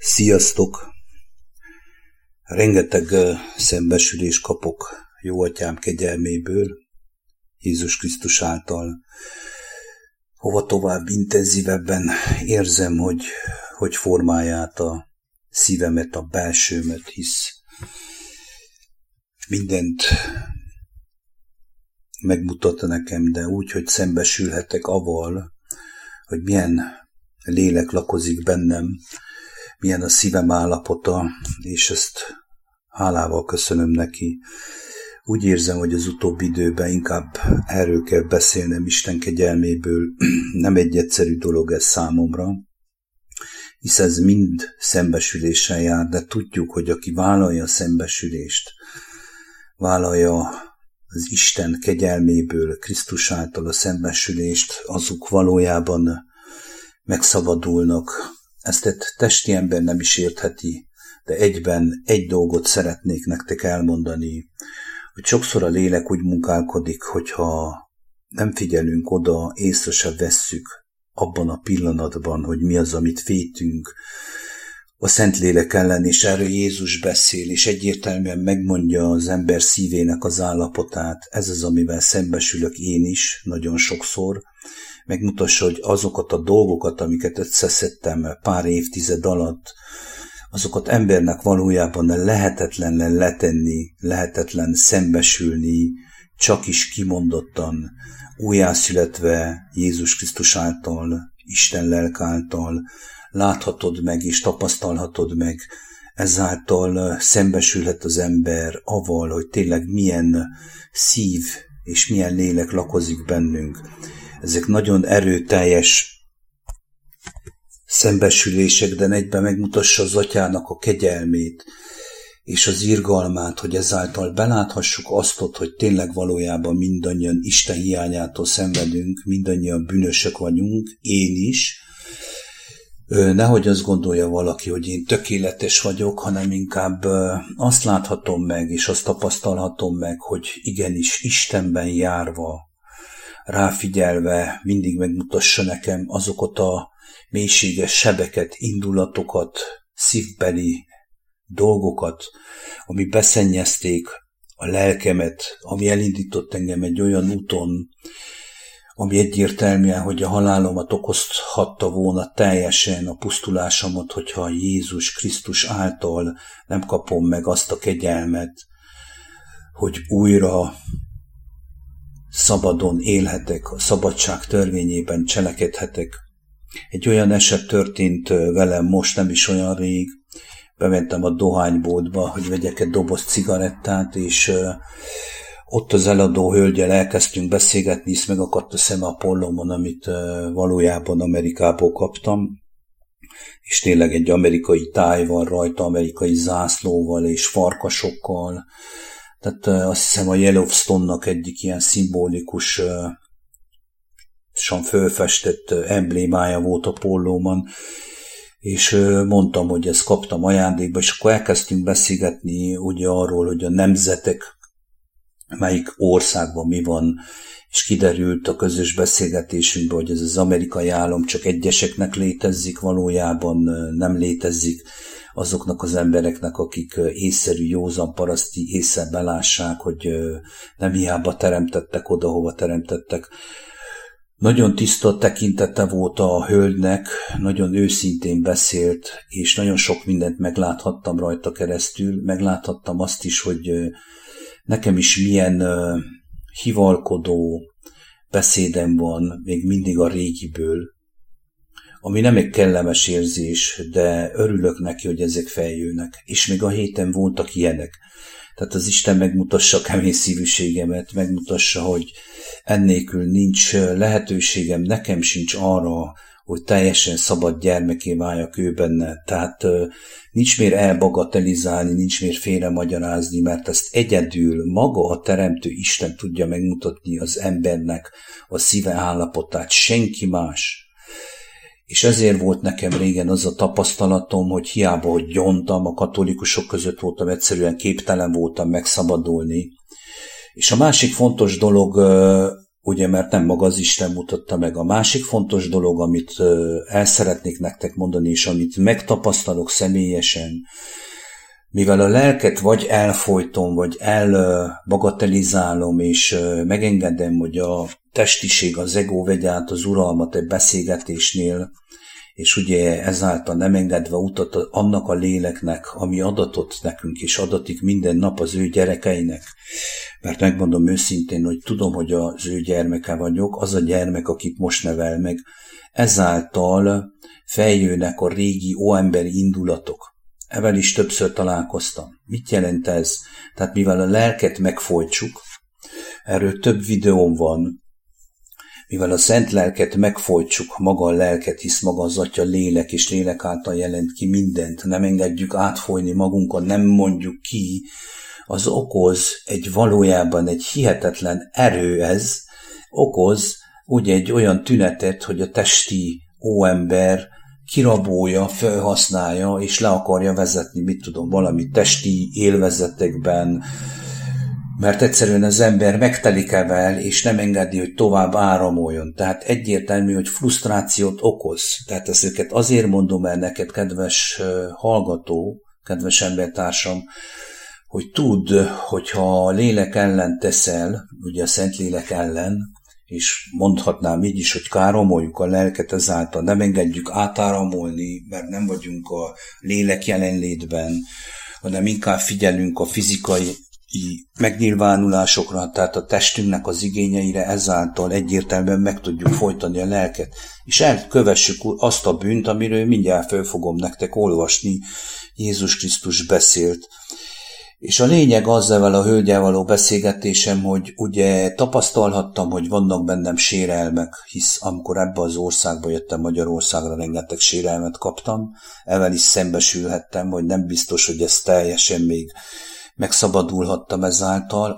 Sziasztok! Rengeteg szembesülés kapok jó atyám kegyelméből, Jézus Krisztus által. Hova tovább intenzívebben érzem, hogy, hogy formálja a szívemet, a belsőmet, hisz mindent megmutatta nekem, de úgy, hogy szembesülhetek aval, hogy milyen lélek lakozik bennem, milyen a szívem állapota, és ezt hálával köszönöm neki. Úgy érzem, hogy az utóbbi időben inkább erről kell beszélnem Isten kegyelméből. Nem egy egyszerű dolog ez számomra, hisz ez mind szembesüléssel jár, de tudjuk, hogy aki vállalja a szembesülést, vállalja az Isten kegyelméből, Krisztus által a szembesülést, azok valójában megszabadulnak ezt egy testi ember nem is értheti, de egyben egy dolgot szeretnék nektek elmondani, hogy sokszor a lélek úgy munkálkodik, hogyha nem figyelünk oda, észre se vesszük abban a pillanatban, hogy mi az, amit fétünk, a Szentlélek ellen, és erről Jézus beszél, és egyértelműen megmondja az ember szívének az állapotát. Ez az, amivel szembesülök én is nagyon sokszor, megmutassa, hogy azokat a dolgokat, amiket összeszedtem pár évtized alatt, azokat embernek valójában lehetetlen letenni, lehetetlen szembesülni, csak is kimondottan, újjászületve Jézus Krisztus által, Isten lelk által, láthatod meg és tapasztalhatod meg, ezáltal szembesülhet az ember aval, hogy tényleg milyen szív és milyen lélek lakozik bennünk ezek nagyon erőteljes szembesülések, de egyben megmutassa az atyának a kegyelmét és az irgalmát, hogy ezáltal beláthassuk azt, hogy tényleg valójában mindannyian Isten hiányától szenvedünk, mindannyian bűnösök vagyunk, én is, Nehogy azt gondolja valaki, hogy én tökéletes vagyok, hanem inkább azt láthatom meg, és azt tapasztalhatom meg, hogy igenis Istenben járva ráfigyelve mindig megmutassa nekem azokat a mélységes sebeket, indulatokat, szívbeli dolgokat, ami beszennyezték a lelkemet, ami elindított engem egy olyan úton, ami egyértelműen, hogy a halálomat okozhatta volna teljesen a pusztulásomat, hogyha Jézus Krisztus által nem kapom meg azt a kegyelmet, hogy újra szabadon élhetek, a szabadság törvényében cselekedhetek. Egy olyan eset történt velem most nem is olyan rég, bementem a dohányboltba, hogy vegyek egy doboz cigarettát, és ott az eladó hölgyel elkezdtünk beszélgetni, hisz megakadt a szeme a pollomon, amit valójában Amerikából kaptam, és tényleg egy amerikai táj van rajta, amerikai zászlóval és farkasokkal, tehát azt hiszem a Yellowstone-nak egyik ilyen szimbolikus fölfestett emblémája volt a pollóman, és mondtam, hogy ezt kaptam ajándékba, és akkor elkezdtünk beszélgetni ugye arról, hogy a nemzetek, melyik országban mi van, és kiderült a közös beszélgetésünkben, hogy ez az amerikai állam csak egyeseknek létezik, valójában nem létezik azoknak az embereknek, akik észszerű, józan paraszti észre belássák, hogy nem hiába teremtettek oda, hova teremtettek. Nagyon tiszta tekintete volt a hölgynek, nagyon őszintén beszélt, és nagyon sok mindent megláthattam rajta keresztül. Megláthattam azt is, hogy nekem is milyen hivalkodó beszédem van még mindig a régiből, ami nem egy kellemes érzés, de örülök neki, hogy ezek feljönnek. És még a héten voltak ilyenek. Tehát az Isten megmutassa kemény szívűségemet, megmutassa, hogy ennélkül nincs lehetőségem, nekem sincs arra, hogy teljesen szabad gyermeké váljak ő benne. Tehát nincs miért elbagatelizálni, nincs miért félre magyarázni, mert ezt egyedül maga a Teremtő Isten tudja megmutatni az embernek a szíve állapotát, senki más. És ezért volt nekem régen az a tapasztalatom, hogy hiába, hogy gyontam, a katolikusok között voltam, egyszerűen képtelen voltam megszabadulni. És a másik fontos dolog, ugye mert nem maga az Isten mutatta meg. A másik fontos dolog, amit el szeretnék nektek mondani, és amit megtapasztalok személyesen, mivel a lelket vagy elfolytom, vagy elbagatelizálom, és megengedem, hogy a testiség, az ego vegye át az uralmat egy beszélgetésnél, és ugye ezáltal nem engedve utat annak a léleknek, ami adatot nekünk, és adatik minden nap az ő gyerekeinek. Mert megmondom őszintén, hogy tudom, hogy az ő gyermeke vagyok, az a gyermek, akit most nevel meg. Ezáltal feljönnek a régi óemberi indulatok. Evel is többször találkoztam. Mit jelent ez? Tehát mivel a lelket megfojtsuk, erről több videóm van, mivel a szent lelket megfojtsuk, maga a lelket, hisz maga az atya lélek, és lélek által jelent ki mindent, nem engedjük átfolyni magunkat, nem mondjuk ki, az okoz egy valójában egy hihetetlen erő ez, okoz ugye egy olyan tünetet, hogy a testi óember kirabolja, felhasználja, és le akarja vezetni, mit tudom, valami testi élvezetekben, mert egyszerűen az ember megtelik evel, és nem engedi, hogy tovább áramoljon. Tehát egyértelmű, hogy frusztrációt okoz. Tehát ezt őket azért mondom el neked, kedves hallgató, kedves embertársam, hogy tudd, hogyha a lélek ellen teszel, ugye a szent lélek ellen, és mondhatnám így is, hogy káromoljuk a lelket ezáltal, nem engedjük átáramolni, mert nem vagyunk a lélek jelenlétben, hanem inkább figyelünk a fizikai megnyilvánulásokra, tehát a testünknek az igényeire ezáltal egyértelműen meg tudjuk folytani a lelket, és elkövessük azt a bűnt, amiről mindjárt föl fogom nektek olvasni, Jézus Krisztus beszélt. És a lényeg az ezzel a hölgyel való beszélgetésem, hogy ugye tapasztalhattam, hogy vannak bennem sérelmek, hisz amikor ebbe az országba jöttem Magyarországra, rengeteg sérelmet kaptam, evel is szembesülhettem, hogy nem biztos, hogy ez teljesen még megszabadulhattam ezáltal,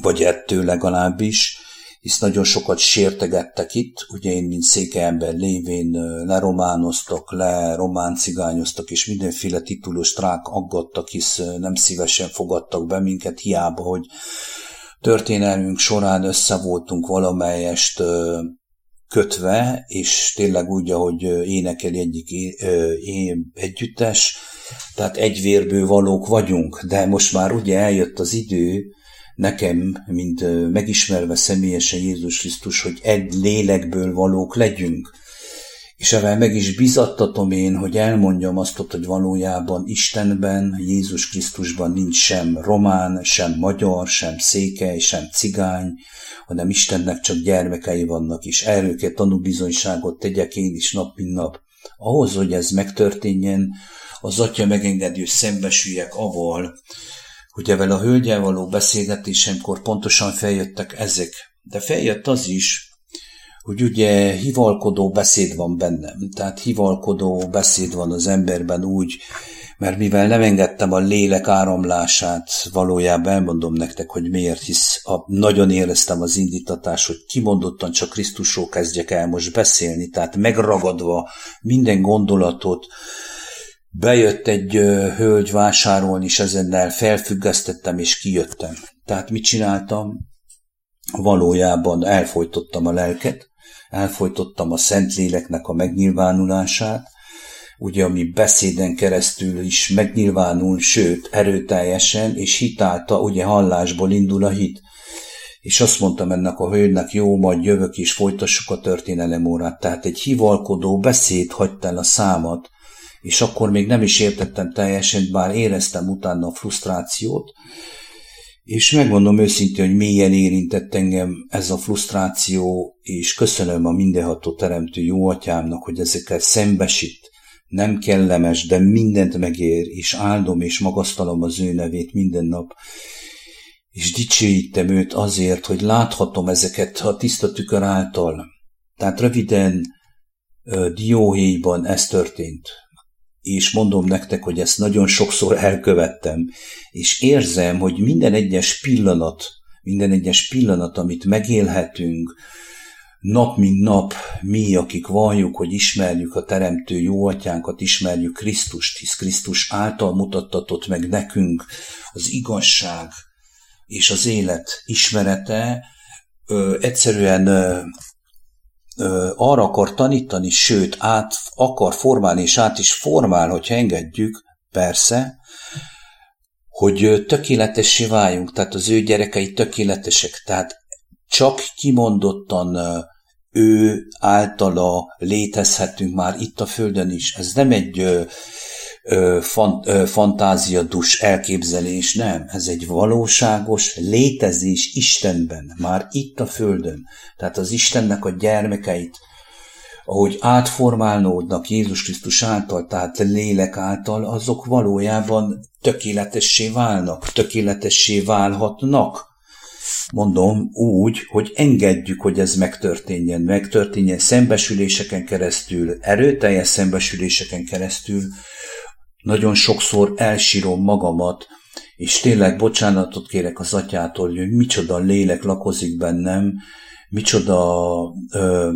vagy ettől legalábbis, hisz nagyon sokat sértegettek itt, ugye én, mint ember lévén lerománoztak, leromán cigányoztak, és mindenféle titulós trák aggattak, hisz nem szívesen fogadtak be minket, hiába, hogy történelmünk során össze voltunk valamelyest kötve, és tényleg úgy, ahogy énekeli egyik együttes, tehát egy vérből valók vagyunk, de most már ugye eljött az idő, nekem, mint megismerve személyesen Jézus Krisztus, hogy egy lélekből valók legyünk. És ezzel meg is bizattatom én, hogy elmondjam azt, hogy valójában Istenben, Jézus Krisztusban nincs sem román, sem magyar, sem székely, sem cigány, hanem Istennek csak gyermekei vannak, és erről kell tanúbizonyságot tegyek én is nap, mint nap. Ahhoz, hogy ez megtörténjen, az atya megengedi, hogy szembesüljek aval, hogy evel a hölgyel való beszélgetésemkor pontosan feljöttek ezek. De feljött az is, hogy ugye hivalkodó beszéd van bennem. Tehát hivalkodó beszéd van az emberben úgy, mert mivel nem engedtem a lélek áramlását, valójában elmondom nektek, hogy miért, hisz a, nagyon éreztem az indítatás, hogy kimondottan csak Krisztusról kezdjek el most beszélni, tehát megragadva minden gondolatot, Bejött egy hölgy vásárolni, és ezennel felfüggesztettem, és kijöttem. Tehát mit csináltam? Valójában elfolytottam a lelket, elfolytottam a Szentléleknek a megnyilvánulását, ugye ami beszéden keresztül is megnyilvánul, sőt, erőteljesen, és hitálta, ugye hallásból indul a hit. És azt mondtam ennek a hölgynek, jó, majd jövök és folytassuk a történelem órát. Tehát egy hivalkodó beszéd hagyta el a számat, és akkor még nem is értettem teljesen, bár éreztem utána a frusztrációt, és megmondom őszintén, hogy mélyen érintett engem ez a frusztráció, és köszönöm a mindenható teremtő jó atyámnak, hogy ezekkel szembesít. Nem kellemes, de mindent megér, és áldom és magasztalom az ő nevét minden nap. És dicsőítem őt azért, hogy láthatom ezeket a tiszta tükör által. Tehát röviden Dióhéjban ez történt és mondom nektek, hogy ezt nagyon sokszor elkövettem, és érzem, hogy minden egyes pillanat, minden egyes pillanat, amit megélhetünk, nap mint nap mi, akik valljuk, hogy ismerjük a Teremtő jó atyánkat, ismerjük Krisztust, hisz Krisztus által mutattatott meg nekünk az igazság és az élet ismerete, ö, egyszerűen ö, ö, arra akar tanítani, sőt, át akar formálni, és át is formál, hogyha engedjük, persze, hogy tökéletessé váljunk, tehát az ő gyerekei tökéletesek, tehát csak kimondottan ő általa létezhetünk már itt a Földön is. Ez nem egy fant, fantáziadus elképzelés, nem. Ez egy valóságos létezés Istenben, már itt a Földön. Tehát az Istennek a gyermekeit, ahogy átformálódnak Jézus Krisztus által, tehát lélek által, azok valójában tökéletessé válnak, tökéletessé válhatnak. Mondom úgy, hogy engedjük, hogy ez megtörténjen, megtörténjen szembesüléseken keresztül, erőteljes szembesüléseken keresztül, nagyon sokszor elsírom magamat, és tényleg bocsánatot kérek az atyától, hogy micsoda lélek lakozik bennem, micsoda ö,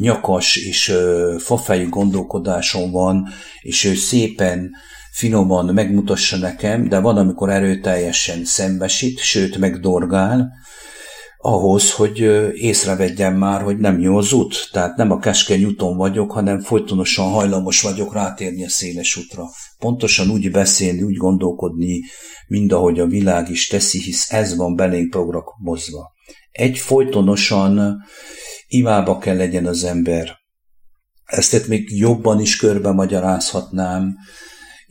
nyakas és ö, fafejű gondolkodásom van, és ő szépen, finoman megmutassa nekem, de van, amikor erőteljesen szembesít, sőt megdorgál, ahhoz, hogy észrevegyem már, hogy nem jó az út. Tehát nem a keskeny úton vagyok, hanem folytonosan hajlamos vagyok rátérni a széles útra. Pontosan úgy beszélni, úgy gondolkodni, mind ahogy a világ is teszi, hisz ez van belénk programozva. Egy folytonosan imába kell legyen az ember. Ezt még jobban is körbe magyarázhatnám,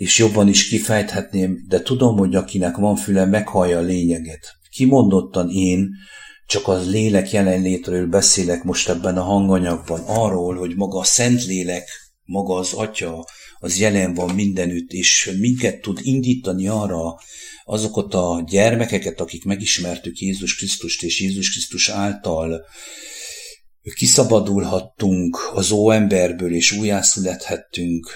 és jobban is kifejthetném, de tudom, hogy akinek van füle, meghallja a lényeget. Kimondottan én, csak az lélek jelenlétről beszélek most ebben a hanganyagban, arról, hogy maga a Szentlélek, maga az Atya, az jelen van mindenütt, és minket tud indítani arra, azokat a gyermekeket, akik megismertük Jézus Krisztust, és Jézus Krisztus által kiszabadulhattunk az óemberből, és újjászülethettünk,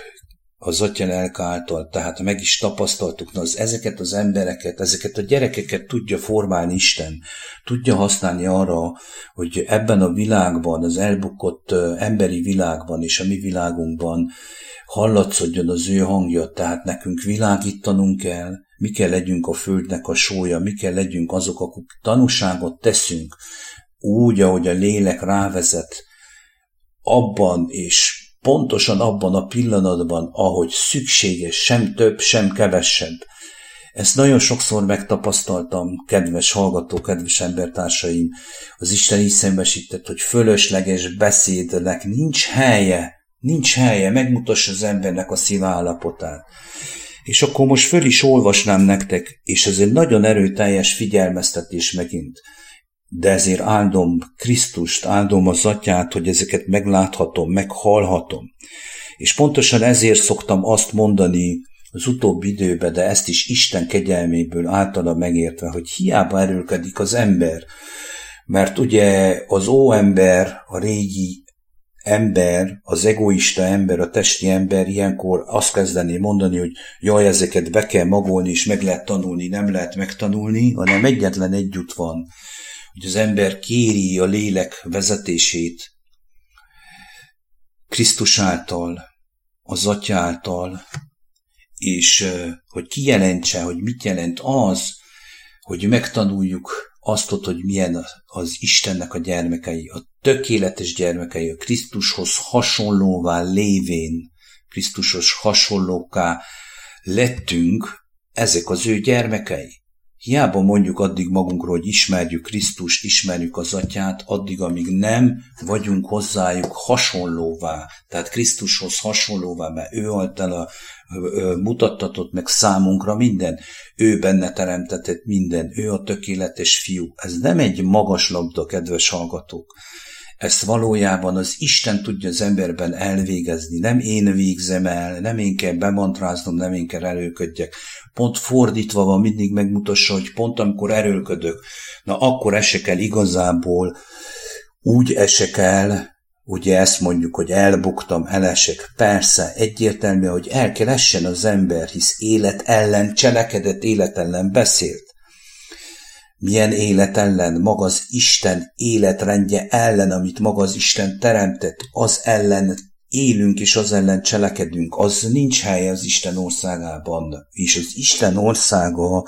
az Atya lelke által, tehát meg is tapasztaltuk, na az, ezeket az embereket, ezeket a gyerekeket tudja formálni Isten, tudja használni arra, hogy ebben a világban, az elbukott emberi világban és a mi világunkban hallatszodjon az ő hangja, tehát nekünk világítanunk kell, mi kell legyünk a földnek a sója, mi kell legyünk azok, akik tanúságot teszünk, úgy, ahogy a lélek rávezet, abban és pontosan abban a pillanatban, ahogy szükséges, sem több, sem kevesebb. Ezt nagyon sokszor megtapasztaltam, kedves hallgató, kedves embertársaim, az Isten így szembesített, hogy fölösleges beszédnek nincs helye, nincs helye, megmutassa az embernek a szívállapotát. És akkor most föl is olvasnám nektek, és ez egy nagyon erőteljes figyelmeztetés megint de ezért áldom Krisztust, áldom az atyát, hogy ezeket megláthatom, meghallhatom. És pontosan ezért szoktam azt mondani az utóbbi időben, de ezt is Isten kegyelméből általa megértve, hogy hiába erőlkedik az ember, mert ugye az óember, a régi ember, az egoista ember, a testi ember ilyenkor azt kezdené mondani, hogy jaj, ezeket be kell magolni, és meg lehet tanulni, nem lehet megtanulni, hanem egyetlen egy út van, hogy az ember kéri a lélek vezetését Krisztus által, az Atya által, és hogy kijelentse, hogy mit jelent az, hogy megtanuljuk azt, hogy milyen az Istennek a gyermekei, a tökéletes gyermekei, a Krisztushoz hasonlóvá lévén, Krisztushoz hasonlóká lettünk, ezek az ő gyermekei. Hiába mondjuk addig magunkról, hogy ismerjük Krisztust, ismerjük az Atyát, addig, amíg nem vagyunk hozzájuk hasonlóvá, tehát Krisztushoz hasonlóvá, mert ő által mutattatott meg számunkra minden, ő benne teremtetett minden, ő a tökéletes fiú. Ez nem egy magas labda, kedves hallgatók. Ezt valójában az Isten tudja az emberben elvégezni. Nem én végzem el, nem én kell bemantráznom, nem én kell előködjek. Pont fordítva van, mindig megmutassa, hogy pont amikor erőlködök, na akkor esek el igazából, úgy esek el, ugye ezt mondjuk, hogy elbuktam, elesek. Persze, egyértelmű, hogy el kell essen az ember, hisz élet ellen cselekedett, élet ellen beszélt. Milyen élet ellen? Maga az Isten életrendje ellen, amit maga az Isten teremtett, az ellen élünk és az ellen cselekedünk, az nincs helye az Isten országában. És az Isten országa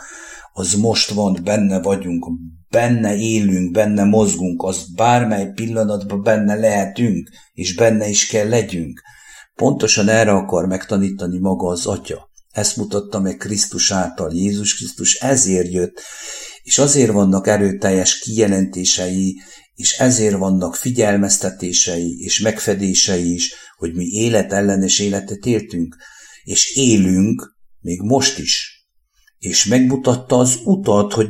az most van, benne vagyunk, benne élünk, benne mozgunk, az bármely pillanatban benne lehetünk, és benne is kell legyünk. Pontosan erre akar megtanítani maga az Atya. Ezt mutatta meg Krisztus által. Jézus Krisztus ezért jött, és azért vannak erőteljes kijelentései, és ezért vannak figyelmeztetései és megfedései is, hogy mi életellenes életet éltünk, és élünk még most is. És megmutatta az utat, hogy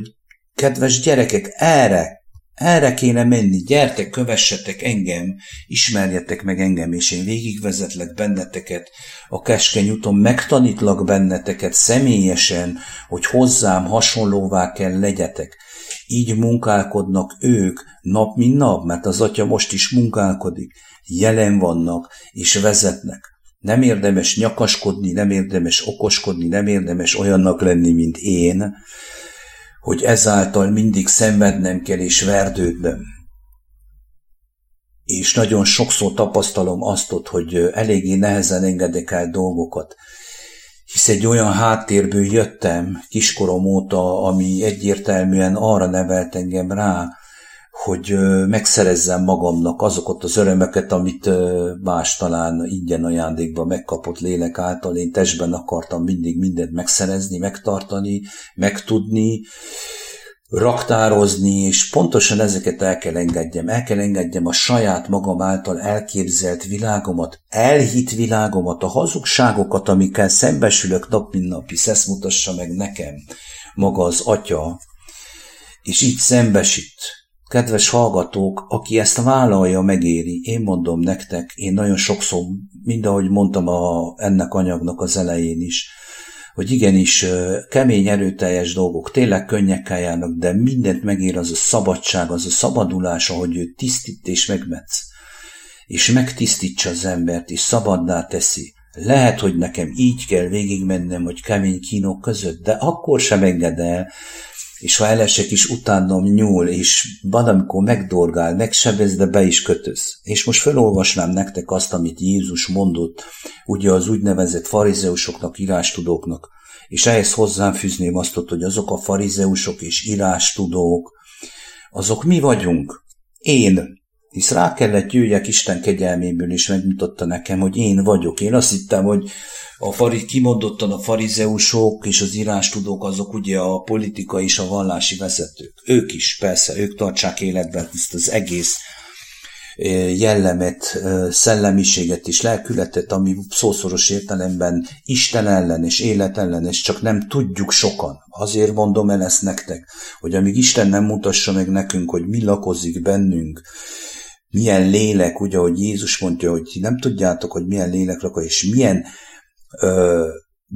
kedves gyerekek, erre, erre kéne menni, gyertek, kövessetek engem, ismerjetek meg engem, és én végigvezetlek benneteket a keskeny úton, megtanítlak benneteket személyesen, hogy hozzám hasonlóvá kell legyetek. Így munkálkodnak ők nap mint nap, mert az atya most is munkálkodik, jelen vannak és vezetnek. Nem érdemes nyakaskodni, nem érdemes okoskodni, nem érdemes olyannak lenni, mint én, hogy ezáltal mindig szenvednem kell és verdődnöm. És nagyon sokszor tapasztalom azt, hogy eléggé nehezen engedek el dolgokat, hisz egy olyan háttérből jöttem kiskorom óta, ami egyértelműen arra nevelt engem rá, hogy megszerezzem magamnak azokat az örömöket, amit más talán ingyen ajándékban megkapott lélek által. Én testben akartam mindig mindent megszerezni, megtartani, megtudni, raktározni, és pontosan ezeket el kell engedjem. El kell engedjem a saját magam által elképzelt világomat, elhit világomat, a hazugságokat, amikkel szembesülök nap mint nap, hisz ezt mutassa meg nekem maga az Atya, és így szembesít. Kedves hallgatók, aki ezt vállalja, megéri. Én mondom nektek, én nagyon sokszor, mind ahogy mondtam a, ennek anyagnak az elején is, hogy igenis kemény, erőteljes dolgok, tényleg könnyekkel járnak, de mindent megér az a szabadság, az a szabadulás, ahogy ő tisztít és megmetsz, és megtisztítsa az embert, és szabaddá teszi. Lehet, hogy nekem így kell végigmennem, hogy kemény kínok között, de akkor sem enged el, és ha elesek is utánom nyúl, és van, amikor megdorgál, megsebez, de be is kötöz. És most felolvasnám nektek azt, amit Jézus mondott, ugye az úgynevezett farizeusoknak, írástudóknak, és ehhez hozzám fűzném azt, hogy azok a farizeusok és írástudók, azok mi vagyunk? Én. Hisz rá kellett jöjjek Isten kegyelméből, és megmutatta nekem, hogy én vagyok. Én azt hittem, hogy a fari, kimondottan a farizeusok és az írástudók azok ugye a politika és a vallási vezetők. Ők is, persze, ők tartsák életben ezt az egész jellemet, szellemiséget és lelkületet, ami szószoros értelemben Isten ellen és élet ellen, és csak nem tudjuk sokan. Azért mondom el ezt nektek, hogy amíg Isten nem mutassa meg nekünk, hogy mi lakozik bennünk, milyen lélek, ugye, hogy Jézus mondja, hogy nem tudjátok, hogy milyen lélek lakol, és milyen ö,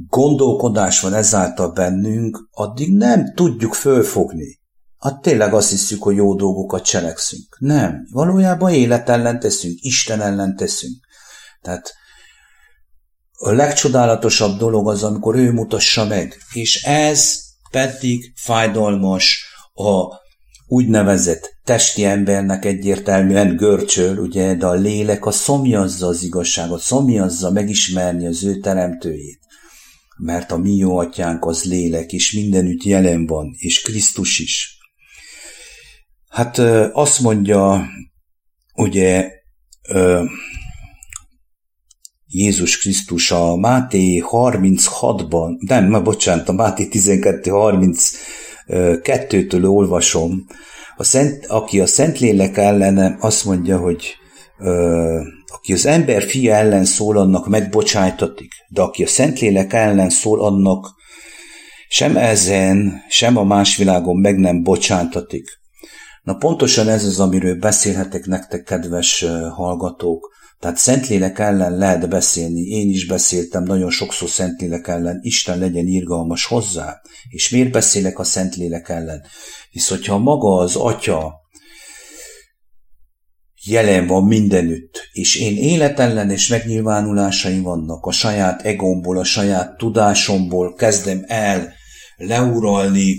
gondolkodás van ezáltal bennünk, addig nem tudjuk fölfogni. Hát tényleg azt hiszük, hogy jó dolgokat cselekszünk. Nem. Valójában élet ellen teszünk, Isten ellen teszünk. Tehát a legcsodálatosabb dolog az, amikor ő mutassa meg. És ez pedig fájdalmas a úgynevezett testi embernek egyértelműen görcsöl, ugye, de a lélek a szomjazza az igazságot, szomjazza megismerni az ő teremtőjét. Mert a mi jó atyánk az lélek, és mindenütt jelen van, és Krisztus is. Hát azt mondja, ugye, Jézus Krisztus a Máté 36-ban, nem, ma bocsánat, a Máté 12-32-től olvasom, a szent, aki a Szentlélek ellen azt mondja, hogy ö, aki az ember fia ellen szól, annak megbocsájtatik, de aki a Szentlélek ellen szól, annak sem ezen, sem a más világon meg nem bocsájtatik. Na pontosan ez az, amiről beszélhetek nektek, kedves hallgatók. Tehát Szentlélek ellen lehet beszélni, én is beszéltem nagyon sokszor Szentlélek ellen, Isten legyen irgalmas hozzá. És miért beszélek a Szentlélek ellen? Hisz hogyha maga az Atya jelen van mindenütt, és én életellenes megnyilvánulásaim vannak, a saját egomból, a saját tudásomból kezdem el leuralni,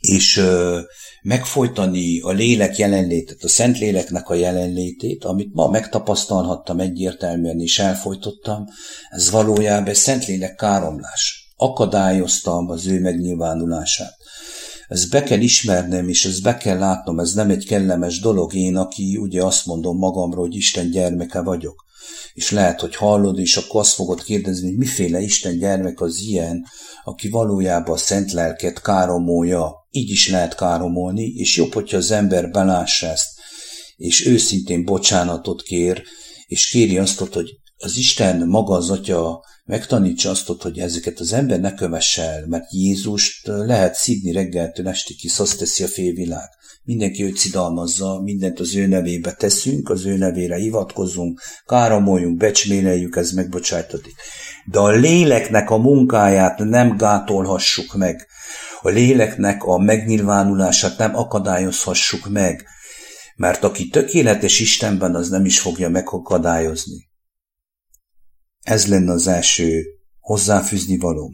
és ö, megfojtani a lélek jelenlétet, a szent léleknek a jelenlétét, amit ma megtapasztalhattam egyértelműen és elfolytottam, ez valójában egy szent lélek káromlás. Akadályoztam az ő megnyilvánulását. ezt be kell ismernem, és ezt be kell látnom, ez nem egy kellemes dolog. Én, aki ugye azt mondom magamról, hogy Isten gyermeke vagyok. És lehet, hogy hallod, és akkor azt fogod kérdezni, hogy miféle Isten gyermek az ilyen, aki valójában a szent lelket káromolja. Így is lehet káromolni, és jobb, hogyha az ember belássa ezt, és őszintén bocsánatot kér, és kéri azt, hogy az Isten maga az Atya megtanítsa azt, hogy ezeket az ember ne kövesse el, mert Jézust lehet szidni reggeltől estig, hisz azt teszi a félvilág. Mindenki őt szidalmazza, mindent az ő nevébe teszünk, az ő nevére hivatkozunk, káramoljunk, becsméleljük, ez megbocsájtatik. De a léleknek a munkáját nem gátolhassuk meg. A léleknek a megnyilvánulását nem akadályozhassuk meg, mert aki tökéletes Istenben, az nem is fogja megakadályozni. Ez lenne az első hozzáfűzni valóm.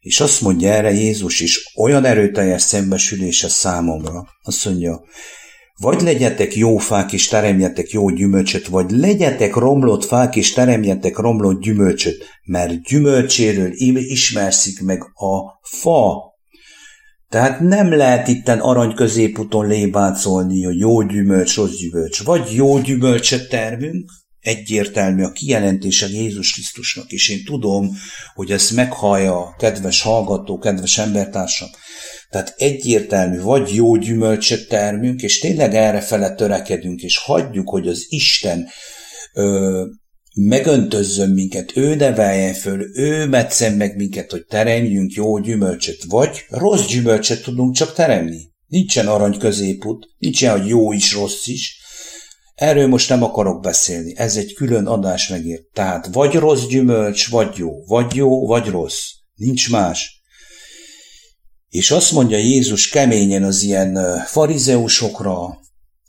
És azt mondja erre Jézus is, olyan erőteljes szembesülése számomra. Azt mondja, vagy legyetek jó fák és teremjetek jó gyümölcsöt, vagy legyetek romlott fák és teremjetek romlott gyümölcsöt, mert gyümölcséről ismerszik meg a fa. Tehát nem lehet itten arany középúton lébácolni, hogy jó gyümölcs, rossz gyümölcs. Vagy jó gyümölcsöt termünk, egyértelmű a kijelentése Jézus Krisztusnak, és én tudom, hogy ezt meghallja a kedves hallgató, kedves embertársam. Tehát egyértelmű, vagy jó gyümölcsöt termünk, és tényleg erre fele törekedünk, és hagyjuk, hogy az Isten ö, megöntözzön minket, ő neveljen föl, ő metszen meg minket, hogy teremjünk jó gyümölcsöt, vagy rossz gyümölcsöt tudunk csak teremni. Nincsen arany középút, nincsen, hogy jó is, rossz is, Erről most nem akarok beszélni, ez egy külön adás megért. Tehát vagy rossz gyümölcs, vagy jó, vagy jó, vagy rossz. Nincs más. És azt mondja Jézus keményen az ilyen farizeusokra,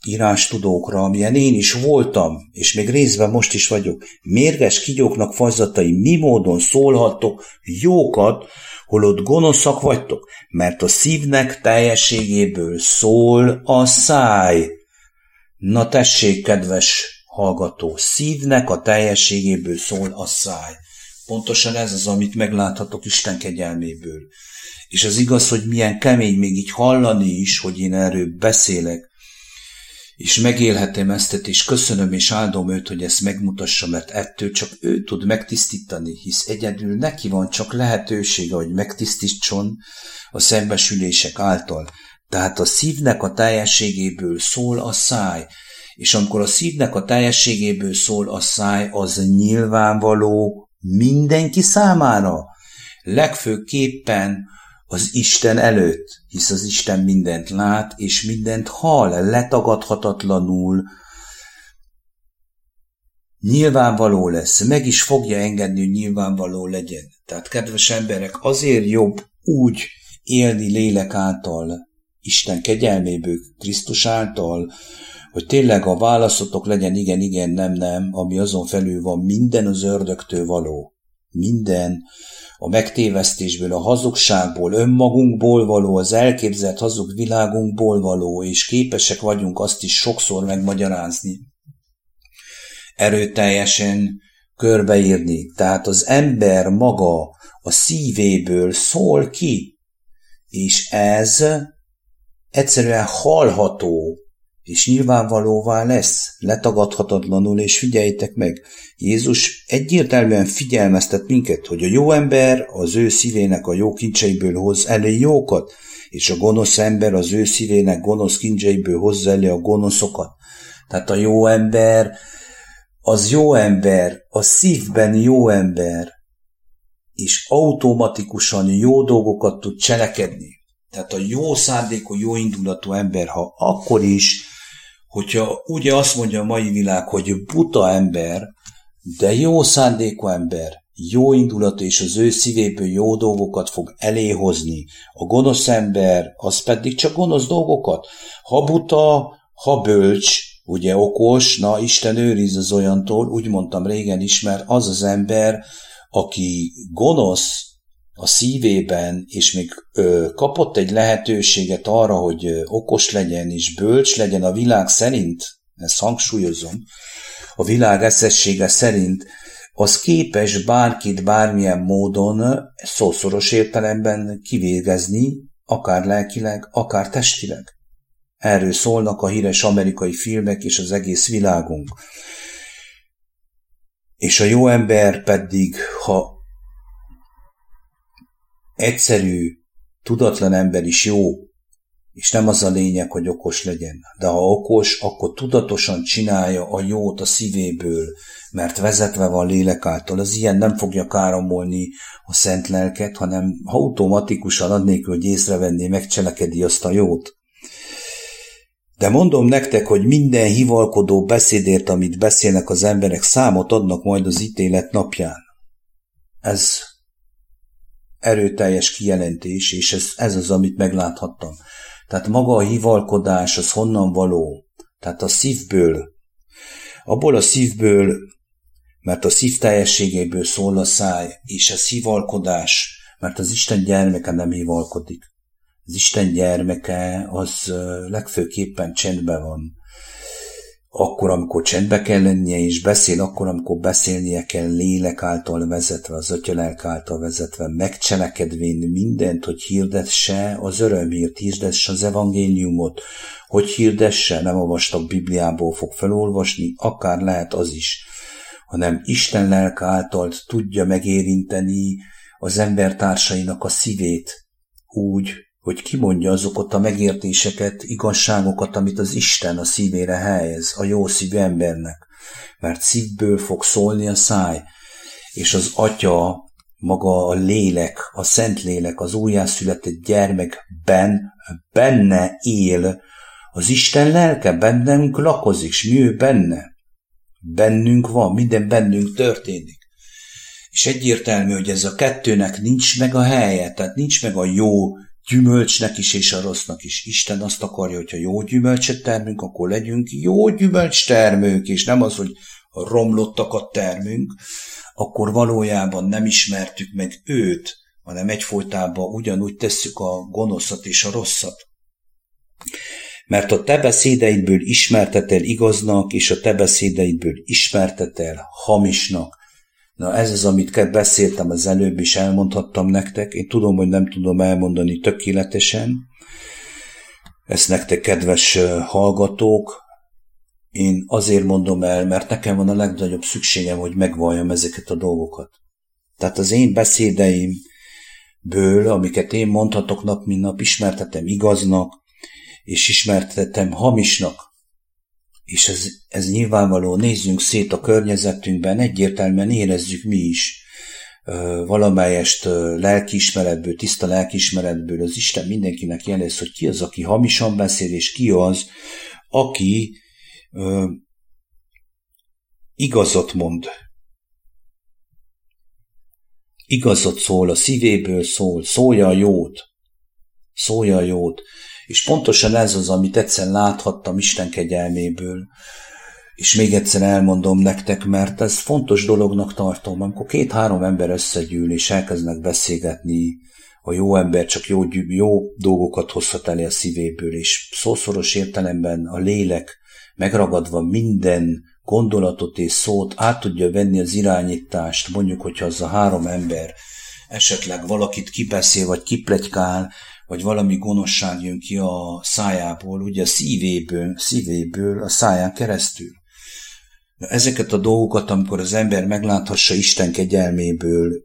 írástudókra, amilyen én is voltam, és még részben most is vagyok, mérges kigyóknak fajzatai, mi módon szólhattok jókat, holott gonoszak vagytok, mert a szívnek teljességéből szól a száj. Na tessék, kedves hallgató, szívnek a teljességéből szól a száj. Pontosan ez az, amit megláthatok Isten kegyelméből. És az igaz, hogy milyen kemény még így hallani is, hogy én erről beszélek, és megélhetem ezt, és köszönöm és áldom őt, hogy ezt megmutassa, mert ettől csak ő tud megtisztítani, hisz egyedül neki van csak lehetősége, hogy megtisztítson a szembesülések által. Tehát a szívnek a teljességéből szól a száj, és amikor a szívnek a teljességéből szól a száj, az nyilvánvaló mindenki számára. Legfőképpen az Isten előtt, hisz az Isten mindent lát, és mindent hall, letagadhatatlanul, nyilvánvaló lesz, meg is fogja engedni, hogy nyilvánvaló legyen. Tehát, kedves emberek, azért jobb úgy élni lélek által, Isten kegyelméből, Krisztus által, hogy tényleg a válaszotok legyen igen, igen, nem, nem, ami azon felül van, minden az ördögtől való. Minden a megtévesztésből, a hazugságból, önmagunkból való, az elképzelt hazug világunkból való, és képesek vagyunk azt is sokszor megmagyarázni. Erőteljesen körbeírni. Tehát az ember maga a szívéből szól ki, és ez egyszerűen hallható, és nyilvánvalóvá lesz, letagadhatatlanul, és figyeljétek meg, Jézus egyértelműen figyelmeztet minket, hogy a jó ember az ő szívének a jó kincseiből hoz elő jókat, és a gonosz ember az ő szívének gonosz kincseiből hozza elő a gonoszokat. Tehát a jó ember az jó ember, a szívben jó ember, és automatikusan jó dolgokat tud cselekedni. Tehát a jó szándékú, jó indulatú ember, ha akkor is, hogyha ugye azt mondja a mai világ, hogy buta ember, de jó szándékú ember, jó indulatú és az ő szívéből jó dolgokat fog eléhozni. A gonosz ember, az pedig csak gonosz dolgokat. Ha buta, ha bölcs, ugye okos, na Isten őriz az olyantól, úgy mondtam régen is, mert az az ember, aki gonosz, a szívében, és még ö, kapott egy lehetőséget arra, hogy ö, okos legyen és bölcs legyen a világ szerint, ezt hangsúlyozom, a világ eszessége szerint, az képes bárkit bármilyen módon szószoros értelemben kivégezni akár lelkileg, akár testileg. Erről szólnak a híres amerikai filmek és az egész világunk. És a jó ember pedig, ha egyszerű, tudatlan ember is jó, és nem az a lényeg, hogy okos legyen. De ha okos, akkor tudatosan csinálja a jót a szívéből, mert vezetve van lélek által. Az ilyen nem fogja káromolni a szent lelket, hanem automatikusan adnék, hogy észrevenné, megcselekedi azt a jót. De mondom nektek, hogy minden hivalkodó beszédért, amit beszélnek az emberek, számot adnak majd az ítélet napján. Ez erőteljes kijelentés, és ez, ez az, amit megláthattam. Tehát maga a hivalkodás az honnan való? Tehát a szívből. Abból a szívből, mert a szív teljességéből szól a száj, és a szívalkodás, mert az Isten gyermeke nem hivalkodik. Az Isten gyermeke az legfőképpen csendben van. Akkor, amikor csendbe kell lennie, és beszél, akkor, amikor beszélnie kell lélek által vezetve, az ötyölelk által vezetve, megcselekedvén mindent, hogy hirdesse az örömhírt, hirdesse az evangéliumot, hogy hirdesse, nem a vastag Bibliából fog felolvasni, akár lehet az is, hanem Isten lelk által tudja megérinteni az embertársainak a szívét úgy, hogy kimondja azokat a megértéseket, igazságokat, amit az Isten a szívére helyez, a jó szívű embernek. Mert szívből fog szólni a száj, és az atya, maga a lélek, a szent lélek, az újjászületett gyermekben, benne él, az Isten lelke bennünk lakozik, és mi ő benne. Bennünk van, minden bennünk történik. És egyértelmű, hogy ez a kettőnek nincs meg a helye, tehát nincs meg a jó gyümölcsnek is és a rossznak is. Isten azt akarja, hogyha jó gyümölcset termünk, akkor legyünk jó gyümölcs termők, és nem az, hogy romlottakat termünk, akkor valójában nem ismertük meg őt, hanem egyfolytában ugyanúgy tesszük a gonoszat és a rosszat. Mert a te beszédeidből ismertetel igaznak, és a te beszédeidből ismertetel hamisnak. Na ez az, amit beszéltem az előbb, is elmondhattam nektek. Én tudom, hogy nem tudom elmondani tökéletesen. Ezt nektek, kedves hallgatók, én azért mondom el, mert nekem van a legnagyobb szükségem, hogy megvalljam ezeket a dolgokat. Tehát az én beszédeimből, amiket én mondhatok nap, mint nap, ismertetem igaznak, és ismertetem hamisnak és ez, ez nyilvánvaló, nézzünk szét a környezetünkben, egyértelműen érezzük mi is valamelyest lelkiismeretből, tiszta lelkiismeretből az Isten mindenkinek jelez, hogy ki az, aki hamisan beszél, és ki az, aki ö, igazat mond. Igazat szól, a szívéből szól, szólja a jót. Szólja a jót. És pontosan ez az, amit egyszer láthattam Isten kegyelméből, és még egyszer elmondom nektek, mert ez fontos dolognak tartom, amikor két-három ember összegyűl, és elkezdenek beszélgetni, a jó ember csak jó, jó dolgokat hozhat elé a szívéből, és szószoros értelemben a lélek megragadva minden gondolatot és szót át tudja venni az irányítást, mondjuk, hogyha az a három ember esetleg valakit kibeszél, vagy kiplegykál, vagy valami gonoszság jön ki a szájából, ugye a szívéből, szívéből a száján keresztül. Ezeket a dolgokat, amikor az ember megláthassa Isten kegyelméből,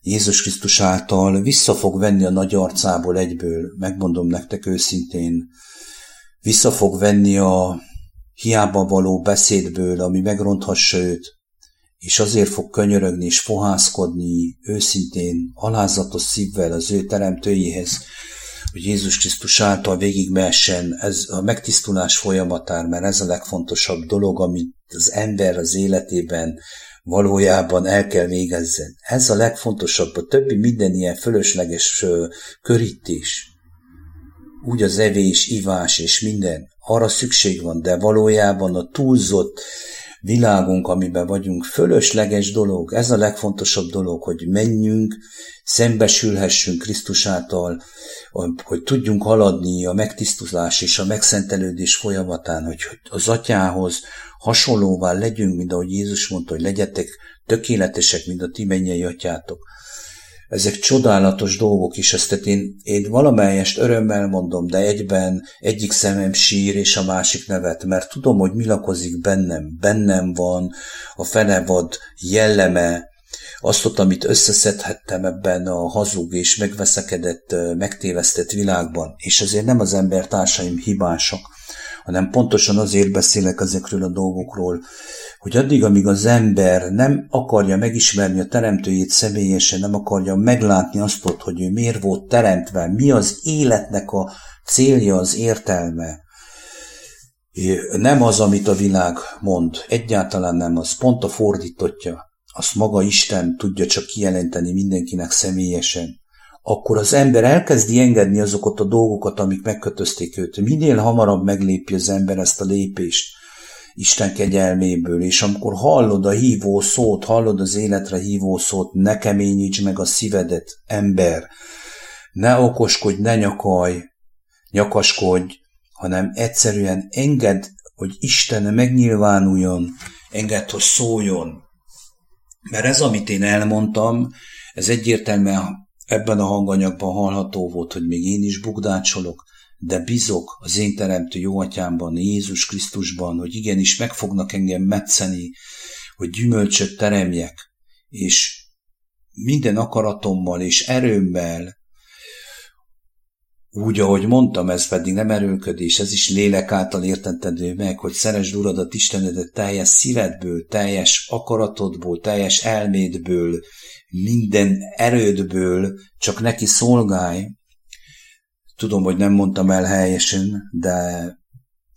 Jézus Krisztus által vissza fog venni a nagy arcából egyből, megmondom nektek őszintén, vissza fog venni a hiába való beszédből, ami megronthassa őt, és azért fog könyörögni és fohászkodni őszintén, alázatos szívvel az ő teremtőjéhez, hogy Jézus Krisztus által végigmehessen ez a megtisztulás folyamatár, mert ez a legfontosabb dolog, amit az ember az életében valójában el kell végezzen. Ez a legfontosabb, a többi minden ilyen fölösleges körítés. Úgy az evés, ivás és minden, arra szükség van, de valójában a túlzott világunk, amiben vagyunk, fölösleges dolog, ez a legfontosabb dolog, hogy menjünk, szembesülhessünk Krisztus által, hogy tudjunk haladni a megtisztulás és a megszentelődés folyamatán, hogy az atyához hasonlóvá legyünk, mint ahogy Jézus mondta, hogy legyetek tökéletesek, mint a ti mennyei atyátok. Ezek csodálatos dolgok is, ezt én, én valamelyest örömmel mondom, de egyben egyik szemem sír és a másik nevet, mert tudom, hogy mi lakozik bennem. Bennem van a fenevad jelleme, azt ott, amit összeszedhettem ebben a hazug és megveszekedett, megtévesztett világban, és ezért nem az embertársaim hibásak, hanem pontosan azért beszélek ezekről a dolgokról, hogy addig, amíg az ember nem akarja megismerni a teremtőjét személyesen, nem akarja meglátni azt, hogy ő miért volt teremtve, mi az életnek a célja, az értelme, nem az, amit a világ mond, egyáltalán nem az, pont a fordítottja, azt maga Isten tudja csak kijelenteni mindenkinek személyesen, akkor az ember elkezdi engedni azokat a dolgokat, amik megkötözték őt. Minél hamarabb meglépi az ember ezt a lépést, Isten kegyelméből, és amikor hallod a hívó szót, hallod az életre hívó szót, ne keményíts meg a szívedet, ember, ne okoskodj, ne nyakalj, nyakaskodj, hanem egyszerűen engedd, hogy Isten megnyilvánuljon, engedd, hogy szóljon. Mert ez, amit én elmondtam, ez egyértelműen ebben a hanganyagban hallható volt, hogy még én is bugdácsolok, de bizok az én teremtő jó atyámban, Jézus Krisztusban, hogy igenis meg fognak engem metszeni, hogy gyümölcsöt teremjek, és minden akaratommal és erőmmel, úgy, ahogy mondtam, ez pedig nem erőködés, ez is lélek által értetedő meg, hogy szeresd Uradat Istenedet teljes szívedből, teljes akaratodból, teljes elmédből, minden erődből, csak neki szolgálj, Tudom, hogy nem mondtam el helyesen, de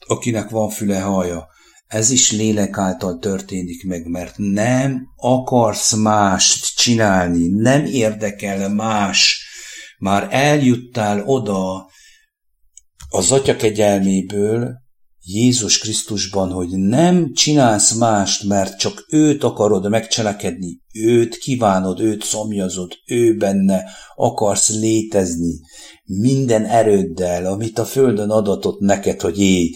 akinek van füle haja, ez is lélek által történik meg, mert nem akarsz mást csinálni, nem érdekel más. Már eljuttál oda az Atya kegyelméből, Jézus Krisztusban, hogy nem csinálsz mást, mert csak őt akarod megcselekedni, őt kívánod, őt szomjazod, ő benne akarsz létezni, minden erőddel, amit a Földön adatott neked, hogy élj,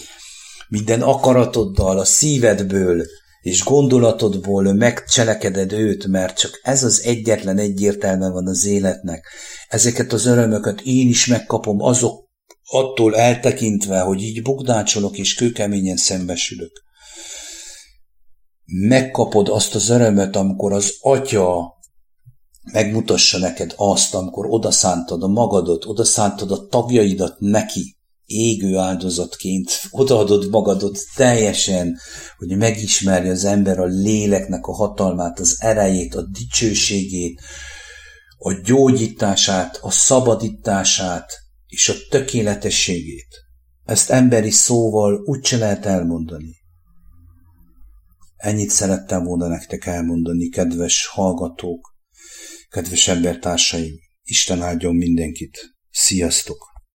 minden akaratoddal, a szívedből és gondolatodból megcselekeded őt, mert csak ez az egyetlen egyértelme van az életnek. Ezeket az örömöket én is megkapom azok attól eltekintve, hogy így bukdácsolok és kőkeményen szembesülök. Megkapod azt az örömöt, amikor az atya megmutassa neked azt, amikor odaszántad a magadot, odaszántad a tagjaidat neki, égő áldozatként, odaadod magadot teljesen, hogy megismerje az ember a léleknek a hatalmát, az erejét, a dicsőségét, a gyógyítását, a szabadítását és a tökéletességét. Ezt emberi szóval úgyse lehet elmondani. Ennyit szerettem volna nektek elmondani, kedves hallgatók, Kedves embertársaim, Isten áldjon mindenkit. Sziasztok!